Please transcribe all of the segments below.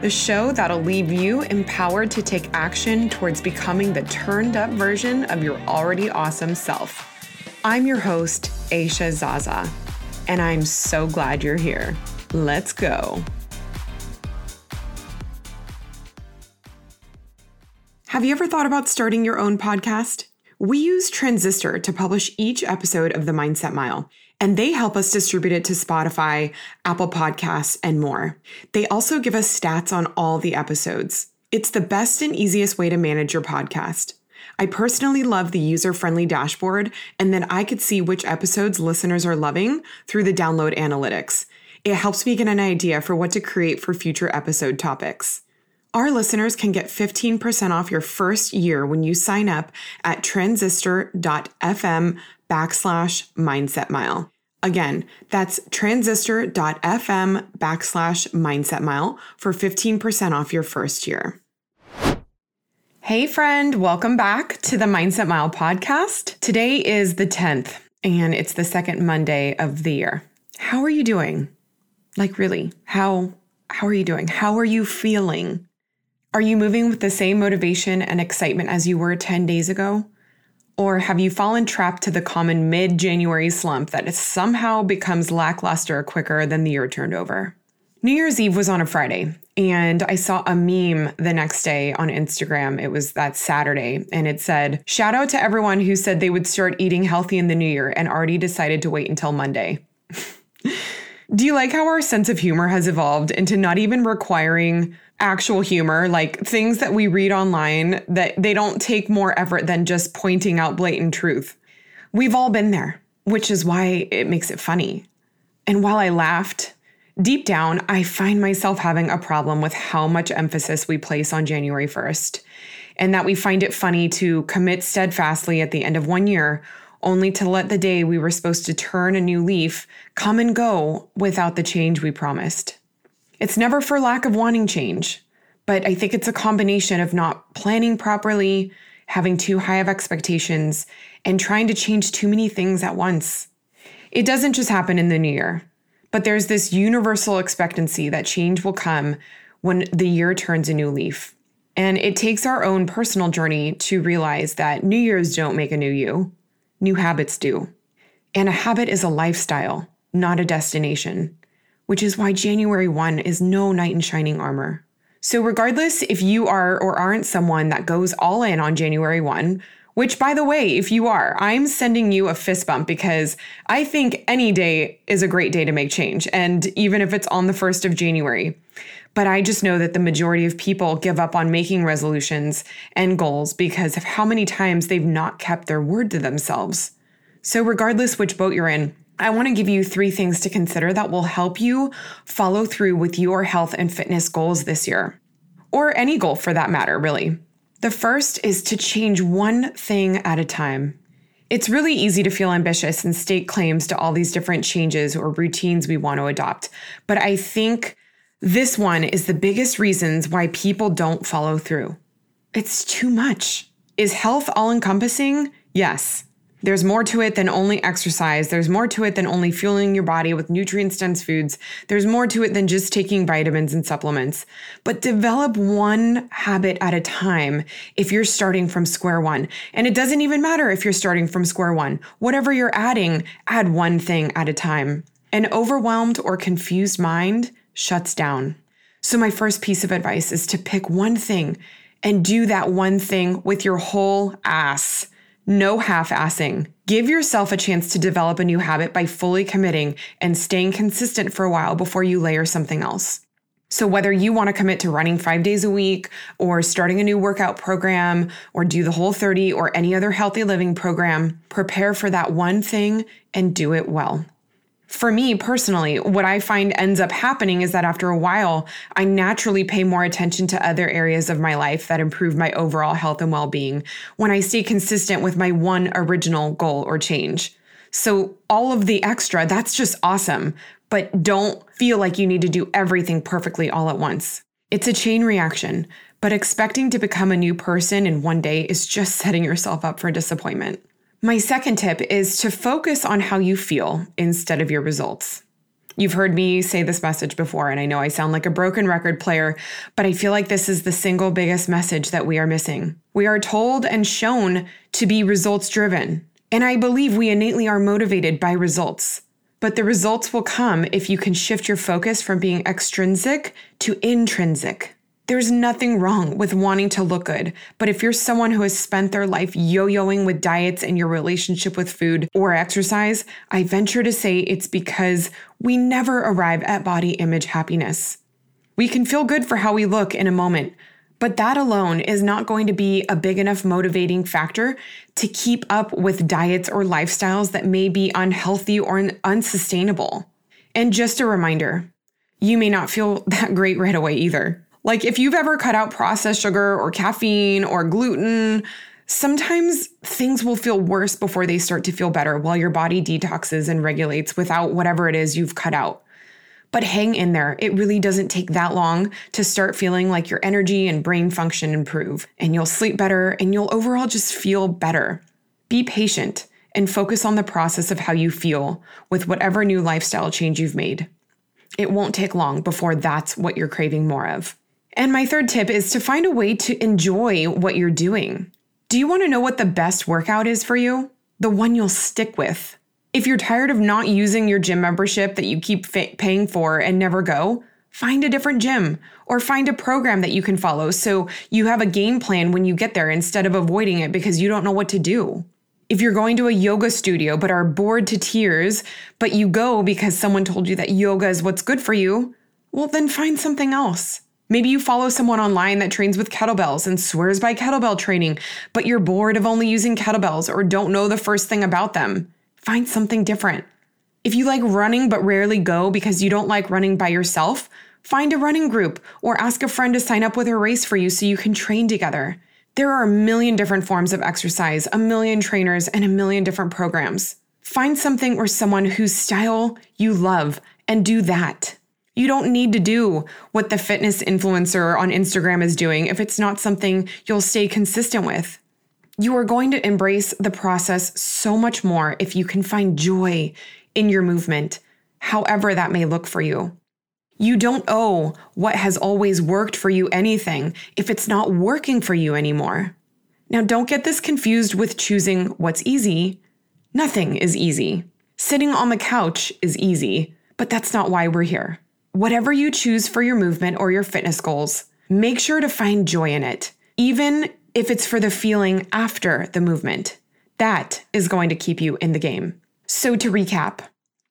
the show that'll leave you empowered to take action towards becoming the turned up version of your already awesome self. I'm your host, Aisha Zaza, and I'm so glad you're here. Let's go. Have you ever thought about starting your own podcast? We use Transistor to publish each episode of the Mindset Mile and they help us distribute it to Spotify, Apple Podcasts, and more. They also give us stats on all the episodes. It's the best and easiest way to manage your podcast. I personally love the user friendly dashboard, and then I could see which episodes listeners are loving through the download analytics. It helps me get an idea for what to create for future episode topics. Our listeners can get 15% off your first year when you sign up at transistor.fm backslash mindset mile. Again, that's transistor.fm backslash mindset mile for 15% off your first year. Hey, friend, welcome back to the Mindset Mile podcast. Today is the 10th, and it's the second Monday of the year. How are you doing? Like, really, how, how are you doing? How are you feeling? Are you moving with the same motivation and excitement as you were 10 days ago? Or have you fallen trapped to the common mid January slump that somehow becomes lackluster quicker than the year turned over? New Year's Eve was on a Friday, and I saw a meme the next day on Instagram. It was that Saturday, and it said, Shout out to everyone who said they would start eating healthy in the new year and already decided to wait until Monday. Do you like how our sense of humor has evolved into not even requiring actual humor, like things that we read online that they don't take more effort than just pointing out blatant truth. We've all been there, which is why it makes it funny. And while I laughed, deep down, I find myself having a problem with how much emphasis we place on January 1st, and that we find it funny to commit steadfastly at the end of one year only to let the day we were supposed to turn a new leaf come and go without the change we promised. It's never for lack of wanting change, but I think it's a combination of not planning properly, having too high of expectations, and trying to change too many things at once. It doesn't just happen in the new year, but there's this universal expectancy that change will come when the year turns a new leaf. And it takes our own personal journey to realize that New Year's don't make a new you, new habits do. And a habit is a lifestyle, not a destination which is why January 1 is no knight in shining armor. So, regardless if you are or aren't someone that goes all in on January 1, which by the way, if you are, I'm sending you a fist bump because I think any day is a great day to make change, and even if it's on the 1st of January. But I just know that the majority of people give up on making resolutions and goals because of how many times they've not kept their word to themselves. So, regardless which boat you're in, I want to give you three things to consider that will help you follow through with your health and fitness goals this year, or any goal for that matter, really. The first is to change one thing at a time. It's really easy to feel ambitious and state claims to all these different changes or routines we want to adopt, but I think This one is the biggest reasons why people don't follow through. It's too much. Is health all encompassing? Yes. There's more to it than only exercise. There's more to it than only fueling your body with nutrient dense foods. There's more to it than just taking vitamins and supplements. But develop one habit at a time if you're starting from square one. And it doesn't even matter if you're starting from square one. Whatever you're adding, add one thing at a time. An overwhelmed or confused mind shuts down. So, my first piece of advice is to pick one thing and do that one thing with your whole ass. No half assing. Give yourself a chance to develop a new habit by fully committing and staying consistent for a while before you layer something else. So, whether you want to commit to running five days a week, or starting a new workout program, or do the whole 30, or any other healthy living program, prepare for that one thing and do it well for me personally, what I find ends up happening is that after a while, I naturally pay more attention to other areas of my life that improve my overall health and well being when I stay consistent with my one original goal or change. So, all of the extra, that's just awesome, but don't feel like you need to do everything perfectly all at once. It's a chain reaction, but expecting to become a new person in one day is just setting yourself up for disappointment. My second tip is to focus on how you feel instead of your results. You've heard me say this message before, and I know I sound like a broken record player, but I feel like this is the single biggest message that we are missing. We are told and shown to be results driven, and I believe we innately are motivated by results. But the results will come if you can shift your focus from being extrinsic to intrinsic. There's nothing wrong with wanting to look good, but if you're someone who has spent their life yo yoing with diets and your relationship with food or exercise, I venture to say it's because we never arrive at body image happiness. We can feel good for how we look in a moment, but that alone is not going to be a big enough motivating factor to keep up with diets or lifestyles that may be unhealthy or unsustainable. And just a reminder, you may not feel that great right away either. Like if you've ever cut out processed sugar or caffeine or gluten, sometimes things will feel worse before they start to feel better while your body detoxes and regulates without whatever it is you've cut out. But hang in there. It really doesn't take that long to start feeling like your energy and brain function improve, and you'll sleep better and you'll overall just feel better. Be patient and focus on the process of how you feel with whatever new lifestyle change you've made. It won't take long before that's what you're craving more of. And my third tip is to find a way to enjoy what you're doing. Do you want to know what the best workout is for you? The one you'll stick with. If you're tired of not using your gym membership that you keep fa- paying for and never go, find a different gym or find a program that you can follow so you have a game plan when you get there instead of avoiding it because you don't know what to do. If you're going to a yoga studio but are bored to tears, but you go because someone told you that yoga is what's good for you, well, then find something else. Maybe you follow someone online that trains with kettlebells and swears by kettlebell training, but you're bored of only using kettlebells or don't know the first thing about them. Find something different. If you like running but rarely go because you don't like running by yourself, find a running group or ask a friend to sign up with a race for you so you can train together. There are a million different forms of exercise, a million trainers, and a million different programs. Find something or someone whose style you love and do that. You don't need to do what the fitness influencer on Instagram is doing if it's not something you'll stay consistent with. You are going to embrace the process so much more if you can find joy in your movement, however that may look for you. You don't owe what has always worked for you anything if it's not working for you anymore. Now, don't get this confused with choosing what's easy. Nothing is easy. Sitting on the couch is easy, but that's not why we're here. Whatever you choose for your movement or your fitness goals, make sure to find joy in it, even if it's for the feeling after the movement. That is going to keep you in the game. So, to recap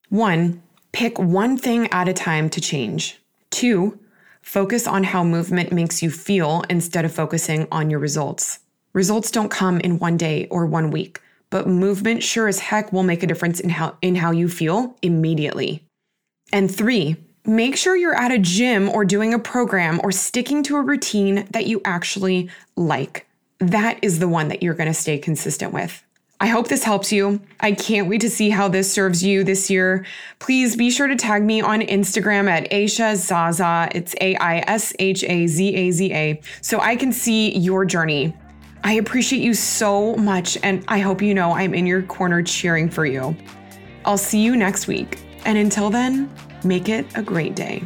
one, pick one thing at a time to change. Two, focus on how movement makes you feel instead of focusing on your results. Results don't come in one day or one week, but movement sure as heck will make a difference in how, in how you feel immediately. And three, make sure you're at a gym or doing a program or sticking to a routine that you actually like. That is the one that you're going to stay consistent with. I hope this helps you. I can't wait to see how this serves you this year. Please be sure to tag me on Instagram at Aisha Zaza. It's A I S H A Z A Z A, so I can see your journey. I appreciate you so much, and I hope you know I'm in your corner cheering for you. I'll see you next week. And until then, make it a great day.